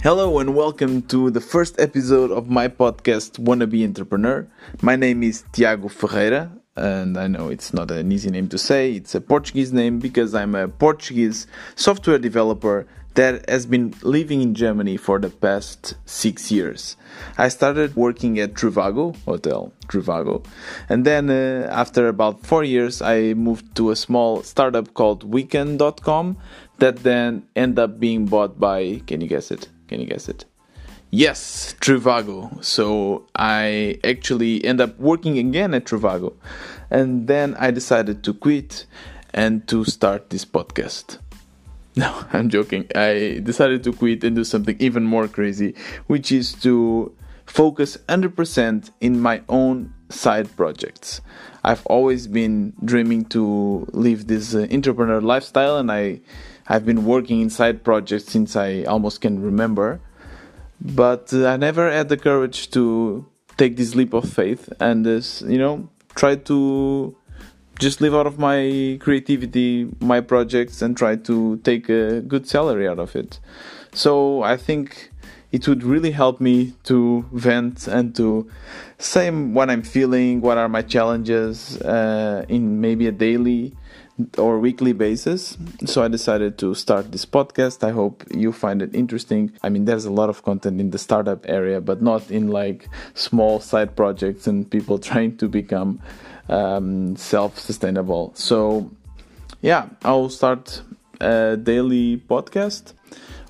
Hello and welcome to the first episode of my podcast Wannabe Entrepreneur. My name is Tiago Ferreira, and I know it's not an easy name to say. It's a Portuguese name because I'm a Portuguese software developer that has been living in Germany for the past six years. I started working at Trivago Hotel, Trivago, and then uh, after about four years, I moved to a small startup called Weekend.com that then ended up being bought by, can you guess it? Can you guess it? Yes, Trivago. So I actually end up working again at Trivago. And then I decided to quit and to start this podcast. No, I'm joking. I decided to quit and do something even more crazy, which is to focus 100% in my own side projects. I've always been dreaming to live this uh, entrepreneur lifestyle and I I've been working in side projects since I almost can remember. But uh, I never had the courage to take this leap of faith and uh, you know try to just live out of my creativity, my projects, and try to take a good salary out of it. So I think it would really help me to vent and to say what I'm feeling, what are my challenges uh, in maybe a daily or weekly basis. So I decided to start this podcast. I hope you find it interesting. I mean, there's a lot of content in the startup area, but not in like small side projects and people trying to become um, self sustainable. So, yeah, I'll start a daily podcast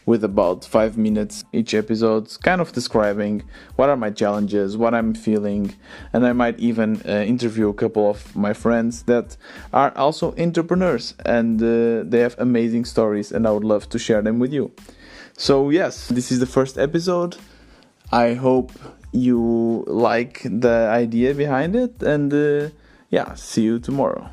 with about five minutes each episode, kind of describing what are my challenges, what I'm feeling, and I might even uh, interview a couple of my friends that are also entrepreneurs and uh, they have amazing stories, and I would love to share them with you. So, yes, this is the first episode. I hope you like the idea behind it, and uh, yeah, see you tomorrow.